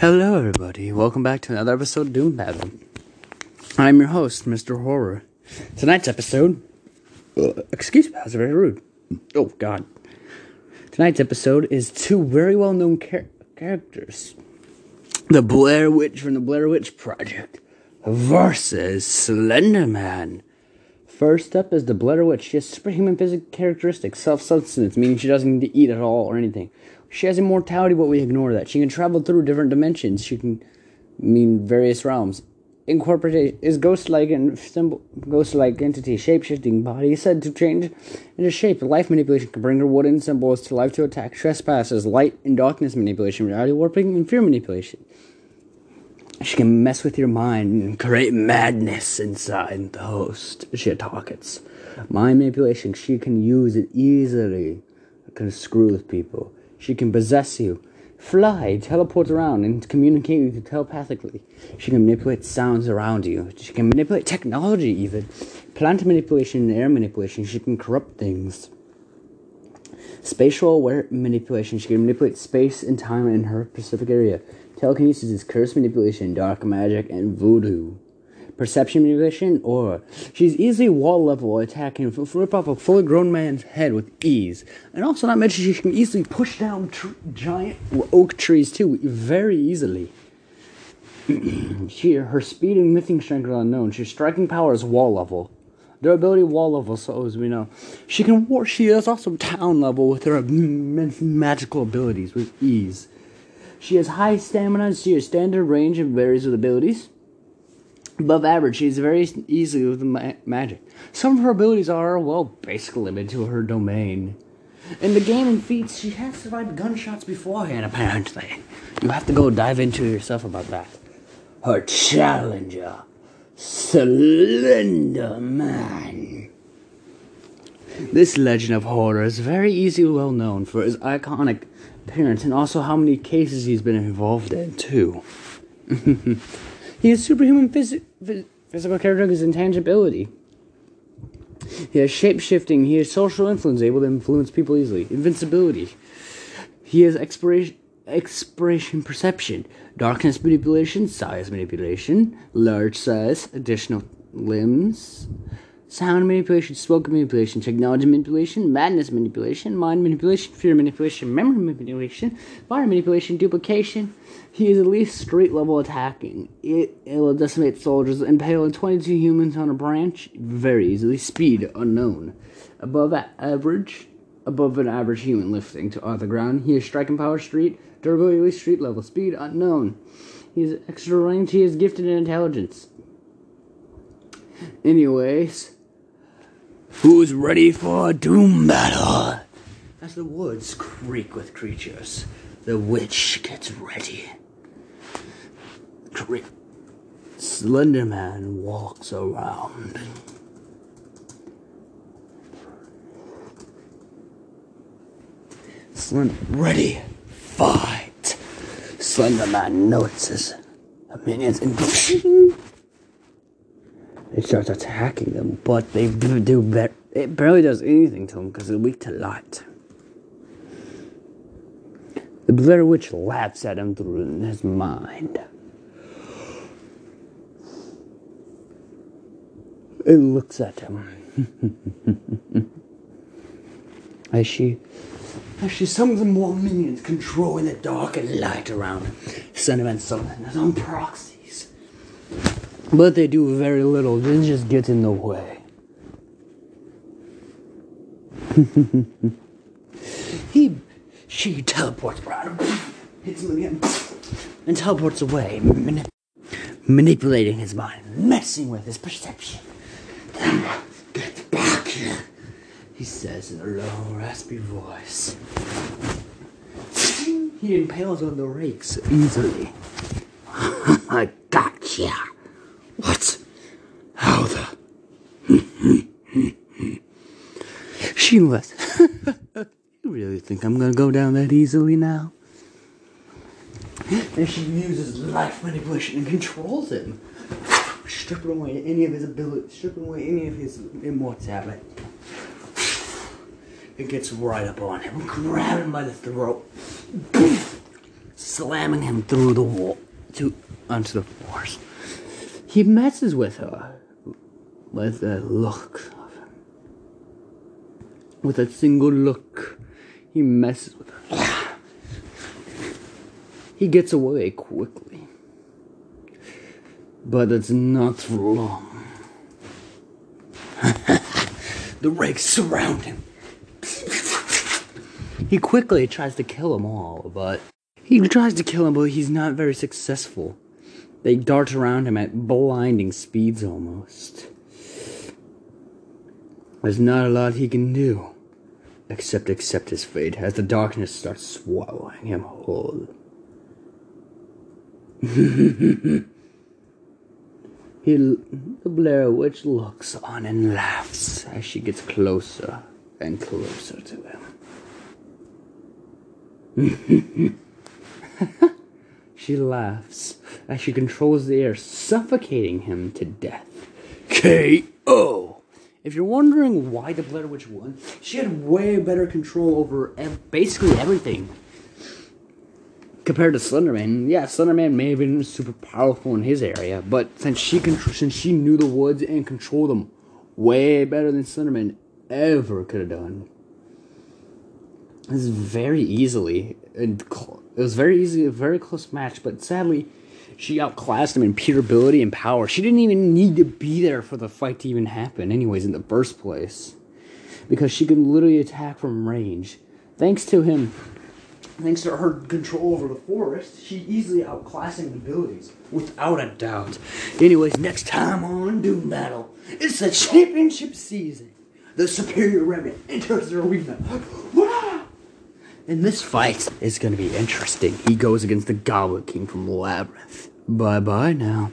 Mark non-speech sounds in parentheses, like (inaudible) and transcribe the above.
Hello, everybody. Welcome back to another episode of Doom Battle. I'm your host, Mr. Horror. Tonight's episode. Uh, excuse me, that was very rude. Oh, God. Tonight's episode is two very well known char- characters The Blair Witch from the Blair Witch Project versus Slender Man. First up is the Blair Witch. She has superhuman physical characteristics, self sustenance, meaning she doesn't need to eat at all or anything. She has immortality, but we ignore that. She can travel through different dimensions. She can mean various realms. Incorporate is ghost-like and symbol, ghost-like entity, shape-shifting body said to change into shape. Life manipulation can bring her wooden symbols to life to attack. Trespasses, light and darkness manipulation, reality warping, and fear manipulation. She can mess with your mind and create madness inside the host. She targets. Mind manipulation, she can use it easily. Can screw with people. She can possess you, fly, teleport around, and communicate with you telepathically. She can manipulate sounds around you. She can manipulate technology, even. Plant manipulation and air manipulation. She can corrupt things. Spatial aware manipulation. She can manipulate space and time in her specific area. Telekinesis is curse manipulation, dark magic, and voodoo perception manipulation, or she's easily wall level attacking, rip off a fully grown man's head with ease. And also, not mention she can easily push down tr- giant oak trees too, very easily. (clears throat) she, her speed and lifting strength are unknown. She's striking power is wall level. Durability wall level, so as we know. She can war. She is also town level with her immense magical abilities with ease. She has high stamina. She has standard range and varies with abilities above average. She's very easy with ma- magic. Some of her abilities are, well, basically limited to her domain. In the game and feats, she has survived gunshots beforehand, apparently. You have to go dive into yourself about that. Her challenger, Slender Man. This legend of horror is very easily well known for his iconic appearance and also how many cases he's been involved in, too. (laughs) He has superhuman phys- physical characteristics and intangibility. He has shape shifting. He has social influence, able to influence people easily. Invincibility. He has expiration, expiration perception, darkness manipulation, size manipulation, large size, additional limbs, sound manipulation, smoke manipulation, technology manipulation, madness manipulation, mind manipulation, fear manipulation, memory manipulation, fire manipulation, duplication. He is at least street level attacking. It, it will decimate soldiers, impale 22 humans on a branch very easily. Speed unknown. Above average, above an average human lifting to off the ground. He is striking power street, durability street level, speed unknown. He is extra range. He is gifted in intelligence. Anyways, who's ready for a doom battle? As the woods creak with creatures, the witch gets ready. Creak. Slender Man walks around. Slender, ready, fight. Slender Man notices the minions and (laughs) it starts attacking them, but they do. It barely does anything to them because they're weak to light. The Blair Witch laughs at him through his mind. It looks at him. (laughs) as she as she summons more minions controlling the dark and light around him. Slender Man summons his proxies. But they do very little, they just get in the way. (laughs) he she teleports around him, hits him again, and teleports away, mani- manipulating his mind, messing with his perception. Get back here, he says in a low, raspy voice. He impales on the rakes easily. (laughs) I got gotcha. What? How the? (laughs) she was. (laughs) you really think I'm gonna go down that easily now? And she uses life manipulation and controls him stripping away any of his ability, stripping away any of his immortality. It gets right up on him, grab him by the throat, slamming him through the wall to onto the floors. He messes with her with a look of him. With a single look, he messes with her. He gets away quickly. But it's not for long. (laughs) the rakes surround him. He quickly tries to kill them all, but he tries to kill him, but he's not very successful. They dart around him at blinding speeds almost. There's not a lot he can do, except accept his fate as the darkness starts swallowing him whole. (laughs) he, the Blair Witch looks on and laughs as she gets closer and closer to him. (laughs) she laughs as she controls the air, suffocating him to death. K.O. If you're wondering why the Blair Witch won, she had way better control over ev- basically everything compared to Slenderman. Yeah, Slenderman may have been super powerful in his area, but since she contr- since she knew the woods and controlled them way better than Slenderman ever could have done. This is very easily it was very easy, a very close match, but sadly she outclassed him in pure ability and power. She didn't even need to be there for the fight to even happen, anyways, in the first place. Because she could literally attack from range. Thanks to him, thanks to her control over the forest, she easily outclassed him in abilities. Without a doubt. Anyways, next time on Doom Battle, it's the championship season. The Superior Remnant enters the arena. And this fight is going to be interesting. He goes against the Goblin King from Labyrinth. Bye bye now.